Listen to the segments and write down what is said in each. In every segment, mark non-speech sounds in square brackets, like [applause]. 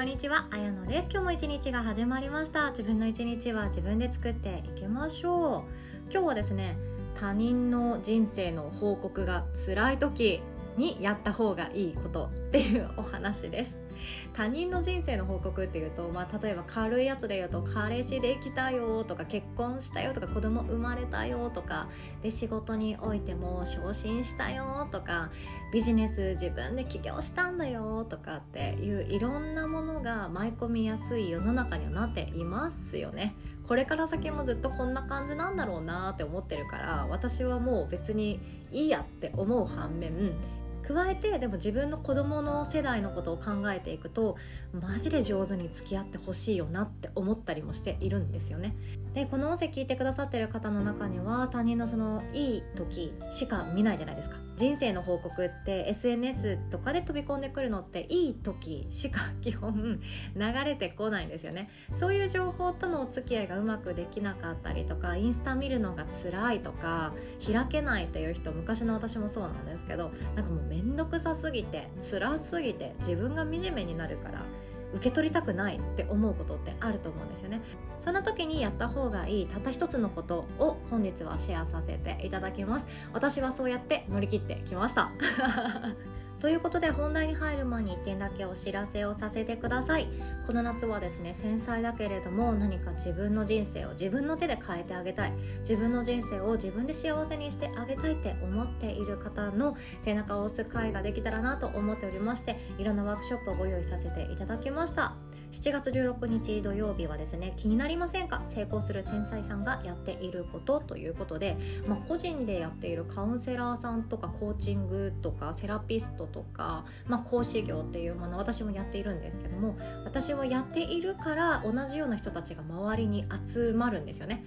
こんにちは、あやのです。今日も一日が始まりました。自分の一日は自分で作っていきましょう。今日はですね他人の人生の報告が辛い時にやった方がいいことっていうお話です。他人の人生の報告っていうと、まあ、例えば軽いやつで言うと彼氏できたよとか結婚したよとか子供生まれたよとかで仕事においても昇進したよとかビジネス自分で起業したんだよとかっていういろんなものが舞い込みやすい世の中にはなっていますよね。これから先もずっとこんな感じなんだろうなって思ってるから私はもう別にいいやって思う反面加えてでも自分の子供の世代のことを考えていくとマジで上手に付き合ってほしいよなって思ったりもしているんですよね。でこの音声聞いてくださってる方の中には他人のそのいい時しか見ないじゃないですか人生の報告って SNS とかで飛び込んでくるのっていい時しか基本流れてこないんですよね。そういう情報とのお付き合いがうまくできなかったりとかインスタ見るのが辛いとか開けないっていう人昔の私もそうなんですけどなんかもう面倒くさすぎて辛すぎて自分が惨めになるから受け取りたくないって思うことってあると思うんですよね。そんな時にやった方がいいたった一つのことを本日はシェアさせていただきます。私はそうやって乗り切ってきました。ということで本題に入る前に1点だけお知らせをさせてください。この夏はですね繊細だけれども何か自分の人生を自分の手で変えてあげたい。自分の人生を自分で幸せにしてあげたいって思っている方の背中を押す会ができたらなと思っておりましていろんなワークショップをご用意させていただきました。7月16日土曜日はですね気になりませんか？成功する繊細さんがやっていることということで、まあ、個人でやっているカウンセラーさんとかコーチングとかセラピストとか、まあ、講師業っていうもの私もやっているんですけども私はやっているから同じような人たちが周りに集まるんですよね。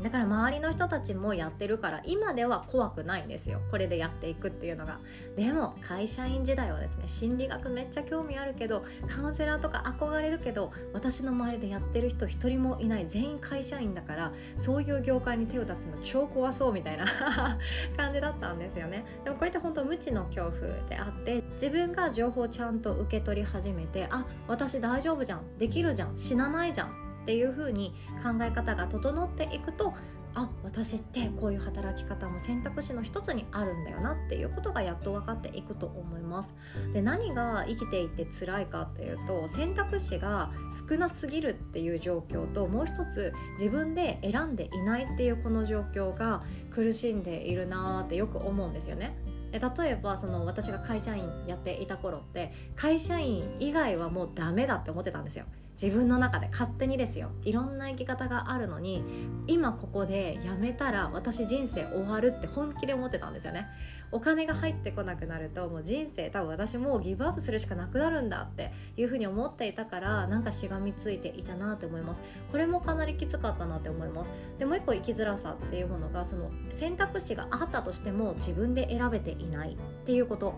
だから周りの人たちもやってるから今では怖くないんですよ。これでやっていくっていうのが。でも会社員時代はですね心理学めっちゃ興味あるけどカウンセラーとか憧れるけど私の周りでやってる人一人もいない。全員会社員だからそういう業界に手を出すの超怖そうみたいな [laughs] 感じだったんですよね。でもこれって本当無知の恐怖であって自分が情報をちゃんと受け取り始めてあ私大丈夫じゃん。できるじゃん。死なないじゃん。っていう風に考え方が整っていくとあ私ってこういう働き方も選択肢の一つにあるんだよなっていうことがやっと分かっていくと思います。で何が生きていて辛いかっていうと選択肢が少なすぎるっていう状況ともう一つ自分で選んでいないっていうこの状況が苦しんでいるなーってよく思うんですよね。例えばその私が会社員やっていた頃って会社員以外はもうダメだって思ってたんですよ。自分の中で勝手にですよ。いろんな生き方があるのに今ここでやめたら私人生終わるって本気で思ってたんですよね。お金が入ってこなくなるともう人生多分私もうギブアップするしかなくなるんだっていうふうに思っていたからなんかしがみついていたなって思います。これもかなりきつかったなって思います。でもう一個生きづらさっていうものがその選択肢があったとしても自分で選べていないっていうこと。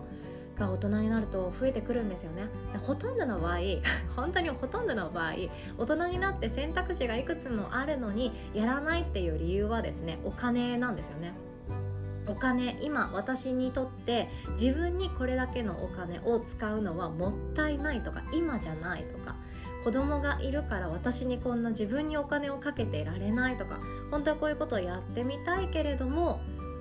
が大人になると増えてくるんですよね。ほとんどの場合 [laughs] 本当にほとんどの場合大人になって選択肢がいくつもあるのにやらないっていう理由はですねお金なんですよね。お金今私にとって自分にこれだけのお金を使うのはもったいないとか今じゃないとか子供がいるから私にこんな自分にお金をかけてられないとか本当はこういうことをやってみたいけれども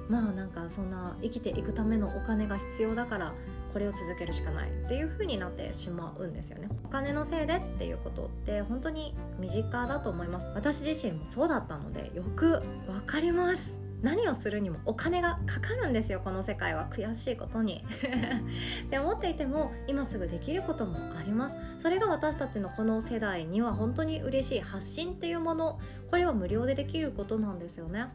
まあなんかそんな生きていくためのお金が必要だからこれを続けるしかないっていう風になってしまうんですよね。お金のせいでっていうことって本当に身近だと思います。私自身もそうだったのでよくわかります。何をするにもお金がかかるんですよこの世界は。悔しいことに。[laughs] って思っていても今すぐできることもあります。それが私たちのこの世代には本当に嬉しい発信っていうものこれは無料でできることなんですよね。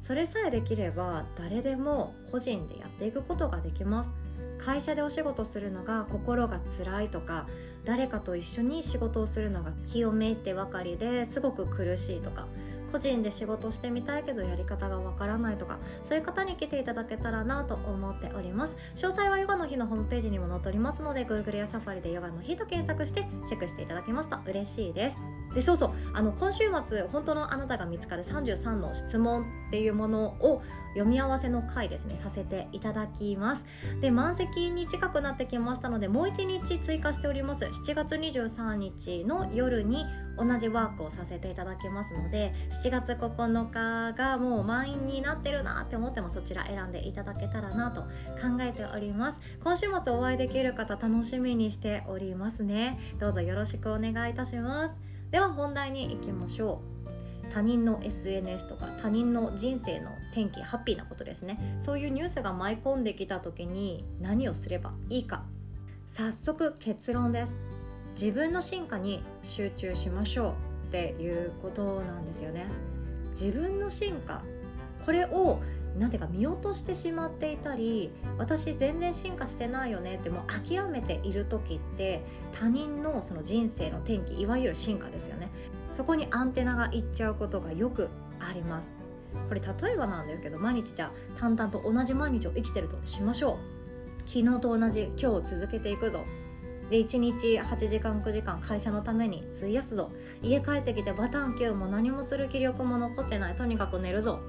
それさえできれば誰でも個人でやっていくことができます。会社でお仕事するのが心が辛いとか誰かと一緒に仕事をするのが気をめいてばかりですごく苦しいとか個人で仕事してみたいけどやり方がわからないとかそういう方に来ていただけたらなと思っております。詳細はヨガの日のホームページにも載っておりますので Google や Safari でヨガの日と検索してチェックしていただけますと嬉しいです。でそうそう。あの今週末本当のあなたが見つかる33の質問っていうものを読み合わせの回ですねさせていただきます。で満席に近くなってきましたのでもう1日追加しております。7月23日の夜に同じワークをさせていただきますので7月9日がもう満員になってるなって思ってもそちら選んでいただけたらなと考えております。今週末お会いできる方楽しみにしておりますね。どうぞよろしくお願いいたします。では本題に行きましょう。他人の SNS とか他人の人生の天気ハッピーなことですね。そういうニュースが舞い込んできた時に何をすればいいか。早速結論です。自分の進化に集中しましょうっていうことなんですよね。自分の進化これをなんていうか見落としてしまっていたり私全然進化してないよねってもう諦めている時って他人のその人生の転機いわゆる進化ですよね。そこにアンテナがいっちゃうことがよくあります。これ例えばなんですけど毎日じゃあ淡々と同じ毎日を生きてるとしましょう。昨日と同じ今日続けていくぞ。で1日8時間9時間会社のために費やすぞ。家帰ってきてバタンキューも何もする気力も残ってない。とにかく寝るぞ。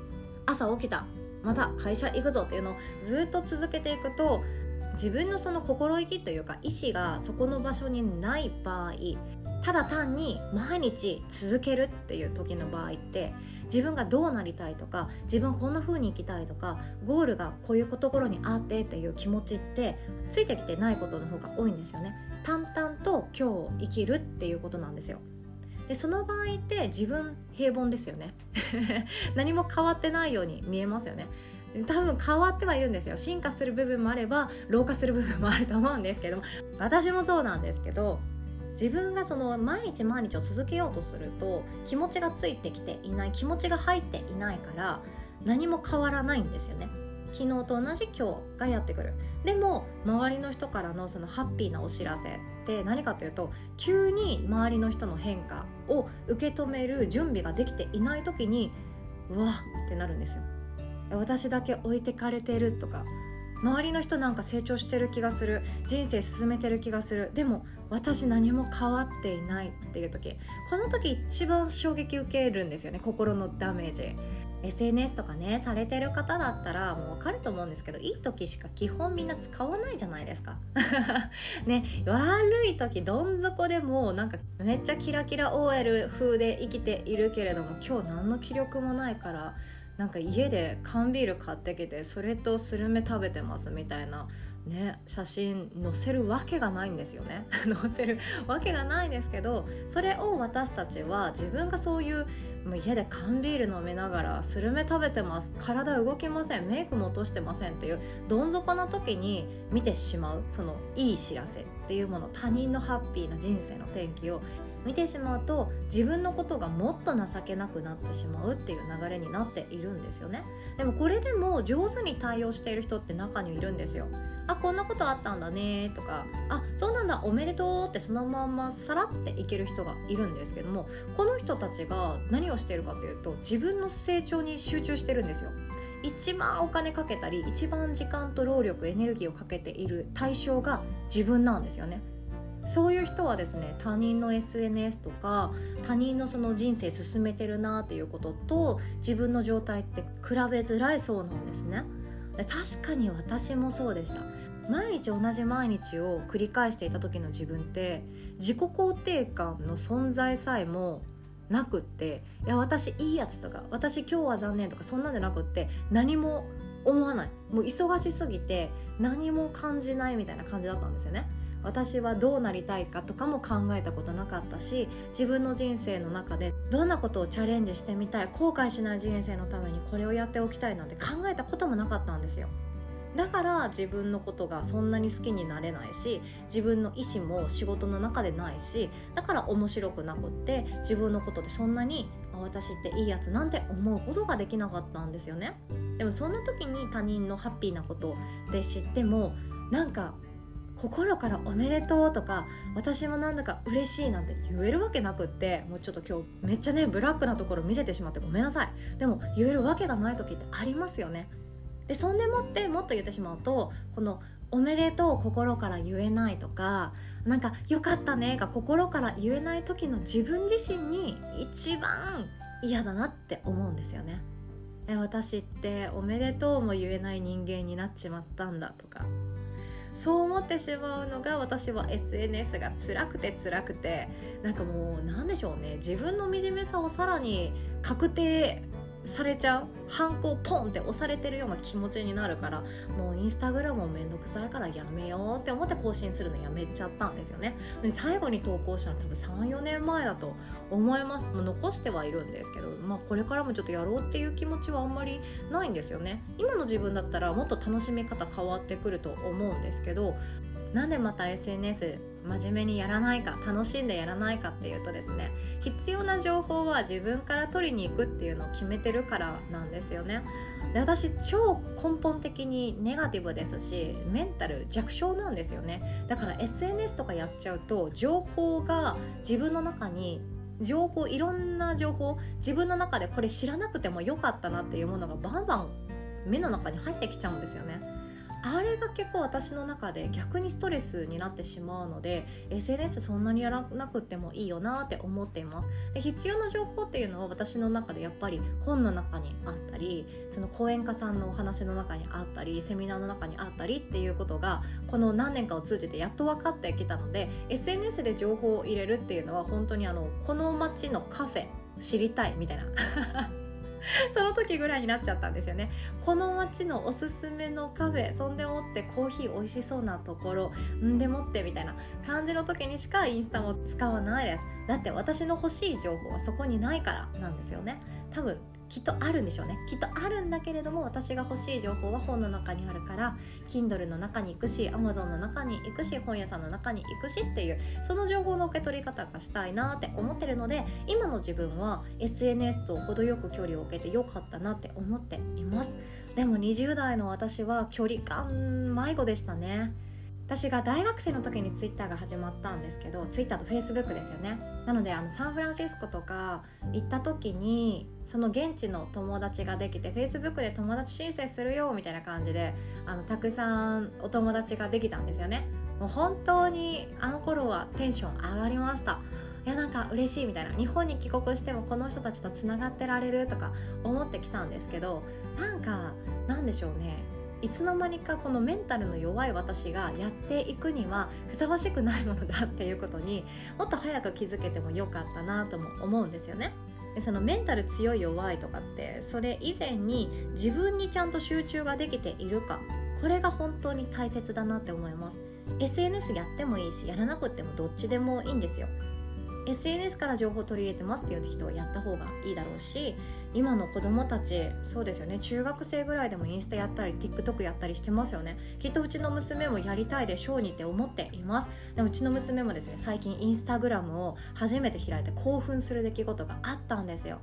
朝起きた。また会社行くぞっていうのをずっと続けていくと自分のその心意気というか意思がそこの場所にない場合ただ単に毎日続けるっていう時の場合って自分がどうなりたいとか自分こんな風に生きたいとかゴールがこういうところにあってっていう気持ちってついてきてないことの方が多いんですよね。淡々と今日を生きるっていうことなんですよ。でその場合って自分平凡ですよね。[laughs] 何も変わってないように見えますよね。多分変わってはいるんですよ。進化する部分もあれば老化する部分もあると思うんですけども。私もそうなんですけど自分がその毎日毎日を続けようとすると気持ちがついてきていない気持ちが入っていないから何も変わらないんですよね。昨日と同じ今日がやってくる。でも周りの人からのそのハッピーなお知らせって何かというと急に周りの人の変化を受け止める準備ができていない時にうわってなるんですよ。私だけ置いてかれてるとか周りの人なんか成長してる気がする人生進めてる気がするでも私何も変わっていないっていう時。この時一番衝撃受けるんですよね心のダメージ。SNS とかねされてる方だったらもう分かると思うんですけどいい時しか基本みんな使わないじゃないですか。[laughs] ね悪い時どん底でもなんかめっちゃキラキラ OL 風で生きているけれども今日何の気力もないからなんか家で缶ビール買ってきてそれとスルメ食べてますみたいなね、写真載せるわけがないんですよね。[laughs] 載せるわけがないんですけどそれを私たちは自分がそういうもう家で缶ビール飲みながらスルメ食べてます。体動きません。メイクも落としてませんっていうどん底な時に見てしまうそのいい知らせっていうもの他人のハッピーな人生の転機を見てしまうと自分のことがもっと情けなくなってしまうっていう流れになっているんですよね。でもこれでも上手に対応している人って中にいるんですよ。あこんなことあったんだねとかあそうなんだおめでとうってそのまんまさらっていける人がいるんですけどもこの人たちが何をしているかというと自分の成長に集中してるんですよ。一番お金かけたり一番時間と労力エネルギーをかけている対象が自分なんですよね。そういう人はですね他人の SNS とか他人のその人生進めてるなっていうことと自分の状態って比べづらいそうなんですね。確かに私もそうでした。毎日同じ毎日を繰り返していた時の自分って自己肯定感の存在さえもなくっていや私いいやつとか私今日は残念とかそんなんじゃなくって何も思わない。もう忙しすぎて何も感じないみたいな感じだったんですよね。私はどうなりたいかとかも考えたことなかったし自分の人生の中でどんなことをチャレンジしてみたい後悔しない人生のためにこれをやっておきたいなんて考えたこともなかったんですよ。だから自分のことがそんなに好きになれないし自分の意思も仕事の中でないしだから面白くなくって自分のことでそんなに私っていいやつなんて思うことができなかったんですよね。でもそんな時に他人のハッピーなことで知ってもなんか心からおめでとうとか私もなんだか嬉しいなんて言えるわけなくってもうちょっと今日めっちゃねブラックなところ見せてしまってごめんなさい。でも言えるわけがない時ってありますよね。でそんでもってもっと言ってしまうとこのおめでとう心から言えないとかなんかよかったねが心から言えない時の自分自身に一番嫌だなって思うんですよね。え私っておめでとうも言えない人間になっちまったんだとか。そう思ってしまうのが私は SNS が辛くて辛くてなんかもう何でしょうね。自分の惨めさをさらに確定されちゃう。ハンコをポンって押されてるような気持ちになるからもうインスタグラムもめんどくさいからやめようって思って更新するのやめちゃったんですよね。で最後に投稿したの多分34年前だと思います。もう残してはいるんですけど、まあ、これからもちょっとやろうっていう気持ちはあんまりないんですよね。今の自分だったらもっと楽しみ方変わってくると思うんですけどなんでまた SNS 真面目にやらないか楽しんでやらないかっていうとですね必要な情報は自分から取りに行くっていうのを決めてるからなんですよね。で私超根本的にネガティブですしメンタル弱小なんですよね。だから SNS とかやっちゃうと情報が自分の中に情報いろんな情報自分の中でこれ知らなくてもよかったなっていうものがバンバン目の中に入ってきちゃうんですよね。あれが結構私の中で逆にストレスになってしまうので SNS そんなにやらなくてもいいよなって思っています。で必要な情報っていうのは私の中でやっぱり本の中にあったりその講演家さんのお話の中にあったりセミナーの中にあったりっていうことがこの何年かを通じてやっと分かってきたので SNS で情報を入れるっていうのは本当にあのこの街のカフェ知りたいみたいな。[laughs] その時ぐらいになっちゃったんですよね。この街のおすすめのカフェそんでもってコーヒー美味しそうなところんでもってみたいな感じの時にしかインスタも使わないです。だって私の欲しい情報はそこにないからなんですよね。多分きっとあるんでしょうね。きっとあるんだけれども私が欲しい情報は本の中にあるから Kindle の中に行くし Amazon の中に行くし本屋さんの中に行くしっていうその情報の受け取り方がしたいなって思ってるので今の自分は SNS と程よく距離を置けてよかったなって思っています。でも20代の私は距離感迷子でしたね。私が大学生の時にツイッターが始まったんですけどツイッターとフェイスブックですよね。なのであのサンフランシスコとか行った時にその現地の友達ができてフェイスブックで友達申請するよみたいな感じであのたくさんお友達ができたんですよね。もう本当にあの頃はテンション上がりました。いやなんか嬉しいみたいな。日本に帰国してもこの人たちとつながってられるとか思ってきたんですけどなんかなんでしょうね。いつの間にかこのメンタルの弱い私がやっていくにはふさわしくないものだっていうことにもっと早く気づけてもよかったなとも思うんですよね。でそのメンタル強い弱いとかってそれ以前に自分にちゃんと集中ができているかこれが本当に大切だなって思います SNS やってもいいしやらなくてもどっちでもいいんですよ SNS から情報を取り入れてますっていう人はやった方がいいだろうし今の子供たちそうですよね。中学生ぐらいでもインスタやったり TikTok やったりしてますよね。きっとうちの娘もやりたいでしょうにって思っています。でもうちの娘もですね最近インスタグラムを初めて開いて興奮する出来事があったんですよ。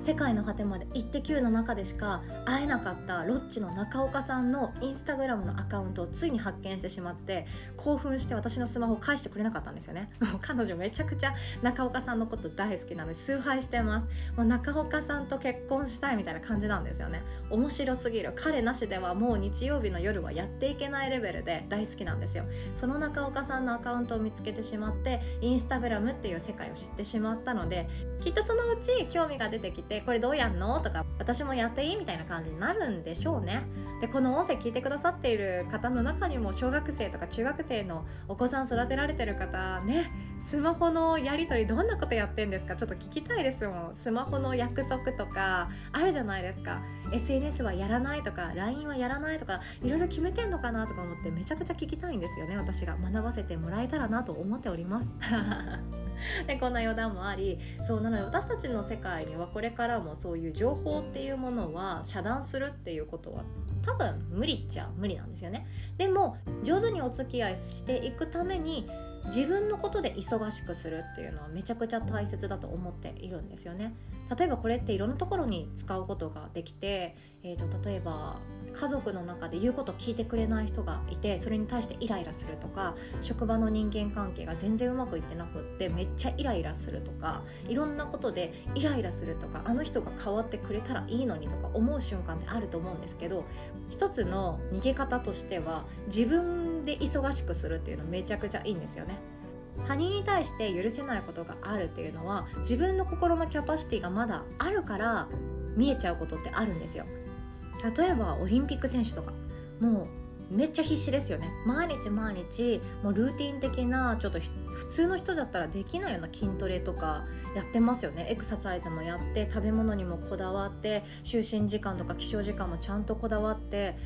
世界の果てまで「イッテ Q!」の中でしか会えなかったロッチの中岡さんのインスタグラムのアカウントをついに発見してしまって興奮して私のスマホを返してくれなかったんですよね。彼女めちゃくちゃ中岡さんのこと大好きなので崇拝してます。もう中岡さんと結婚したいみたいな感じなんですよね。面白すぎる彼なしではもう日曜日の夜はやっていけないレベルで大好きなんですよ。その中岡さんのアカウントを見つけてしまってインスタグラムっていう世界を知ってしまったのできっとそのうち興味が出てきてこれどうやんの？とか私もやっていい？みたいな感じになるんでしょうね。でこの音声聞いてくださっている方の中にも小学生とか中学生のお子さん育てられてる方ねスマホのやり取りどんなことやってんですか？ちょっと聞きたいですもん。スマホの約束とかあるじゃないですか。SNS はやらないとか LINE はやらないとかいろいろ決めてんのかな？とか思ってめちゃくちゃ聞きたいんですよね。私が。学ばせてもらえたらなと思っております。[laughs] でこんな余談もありそうなので私たちの世界にはこれからもそういう情報っていうものは遮断するっていうことは多分無理っちゃ無理なんですよね。でも上手にお付き合いしていくために自分のことで忙しくするっていうのはめちゃくちゃ大切だと思っているんですよね例えばこれっていろんなところに使うことができて、えーと、例えば家族の中で言うこと聞いてくれない人がいてそれに対してイライラするとか職場の人間関係が全然うまくいってなくってめっちゃイライラするとかいろんなことでイライラするとかあの人が変わってくれたらいいのにとか思う瞬間ってあると思うんですけど一つの逃げ方としては自分で忙しくするっていうのめちゃくちゃいいんですよね。他人に対して許せないことがあるっていうのは自分の心のキャパシティがまだあるから見えちゃうことってあるんですよ。例えばオリンピック選手とか。もうめっちゃ必死ですよね。毎日毎日もうルーティン的なちょっと普通の人だったらできないような筋トレとかやってますよね。エクササイズもやって食べ物にもこだわって就寝時間とか起床時間もちゃんとこだわって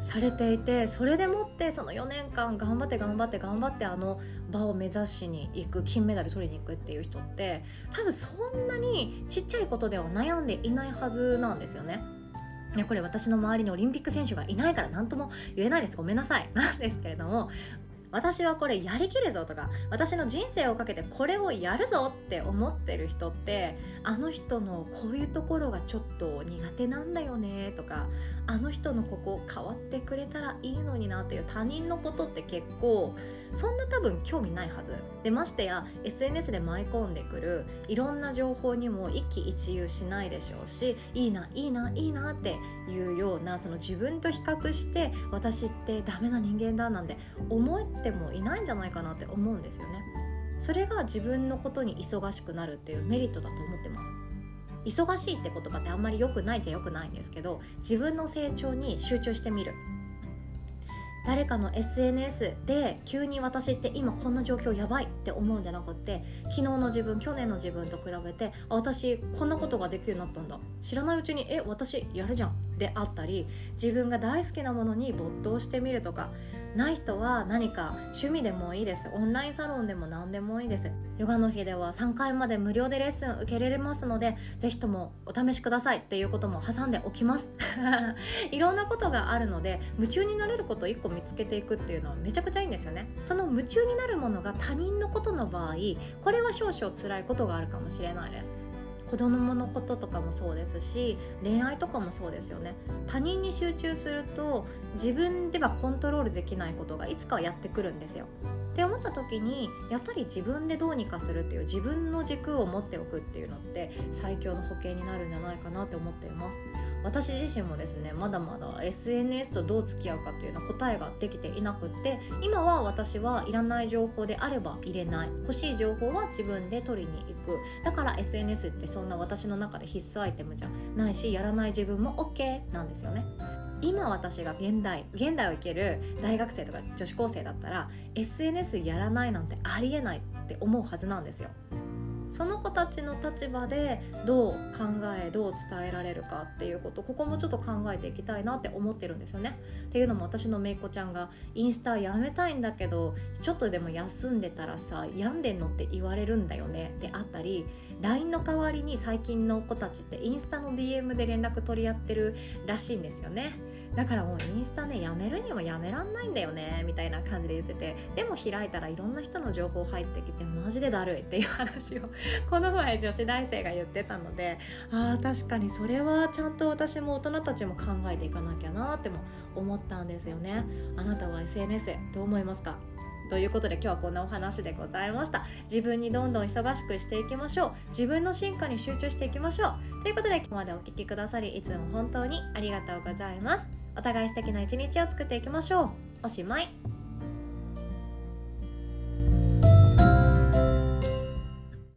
されていてそれでもってその4年間頑張って頑張って頑張ってあの場を目指しに行く金メダル取りに行くっていう人って多分そんなにちっちゃいことでは悩んでいないはずなんですよね。ね、これ私の周りにオリンピック選手がいないから何とも言えないですごめんなさいなんですけれども私はこれやりきるぞとか私の人生をかけてこれをやるぞって思ってる人ってあの人のこういうところがちょっと苦手なんだよねとかあの人のここ変わってくれたらいいのになっていう他人のことって結構そんな多分興味ないはず。でましてや SNS で舞い込んでくるいろんな情報にも一喜一憂しないでしょうしいいないいないいなっていうようなその自分と比較して私ってダメな人間だなんて思ってもいないんじゃないかなって思うんですよね。それが自分のことに忙しくなるっていうメリットだと思ってます。忙しいって言葉ってあんまり良くないじゃ良くないんですけど自分の成長に集中してみる。誰かの SNS で急に私って今こんな状況やばいって思うんじゃなくって昨日の自分去年の自分と比べて私こんなことができるようになったんだ。知らないうちにえ私やるじゃん。であったり自分が大好きなものに没頭してみるとかない人は何か趣味でもいいです。オンラインサロンでも何でもいいです。ヨガの日では3回まで無料でレッスン受けられますのでぜひともお試しくださいっていうことも挟んでおきます。[laughs] いろんなことがあるので夢中になれることを1個見つけていくっていうのはめちゃくちゃいいんですよね。その夢中になるものが他人のことの場合これは少々辛いことがあるかもしれないです。子供のこととかもそうですし恋愛とかもそうですよね。他人に集中すると自分ではコントロールできないことがいつかはやってくるんですよ。って思った時にやっぱり自分でどうにかするっていう自分の軸を持っておくっていうのって最強の保険になるんじゃないかなって思っています。私自身もですねまだまだ SNS とどう付き合うかっていうのは答えができていなくって今は私はいらない情報であれば入れない。欲しい情報は自分で取りに行く。だから SNS ってそんな私の中で必須アイテムじゃないしやらない自分も OK なんですよね。今私が現代現代を生きる大学生とか女子高生だったら SNS やらないなんてありえないって思うはずなんですよ。その子たちの立場でどう考えどう伝えられるかっていうことここもちょっと考えていきたいなって思ってるんですよね。っていうのも私のめいっ子ちゃんがインスタやめたいんだけどちょっとでも休んでたらさ病んでんのって言われるんだよねであったり LINE の代わりに最近の子たちってインスタの DM で連絡取り合ってるらしいんですよね。だからもうインスタねやめるにもやめらんないんだよねみたいな感じで言っててでも開いたらいろんな人の情報入ってきてマジでだるいっていう話を [laughs] この前女子大生が言ってたのでああ確かにそれはちゃんと私も大人たちも考えていかなきゃなっても思ったんですよね。あなたは SNS どう思いますか？ということで今日はこんなお話でございました。自分にどんどん忙しくしていきましょう。自分の進化に集中していきましょう。ということで今日までお聴きくださりいつも本当にありがとうございます。お互い素敵な一日を作っていきましょう。おしまい。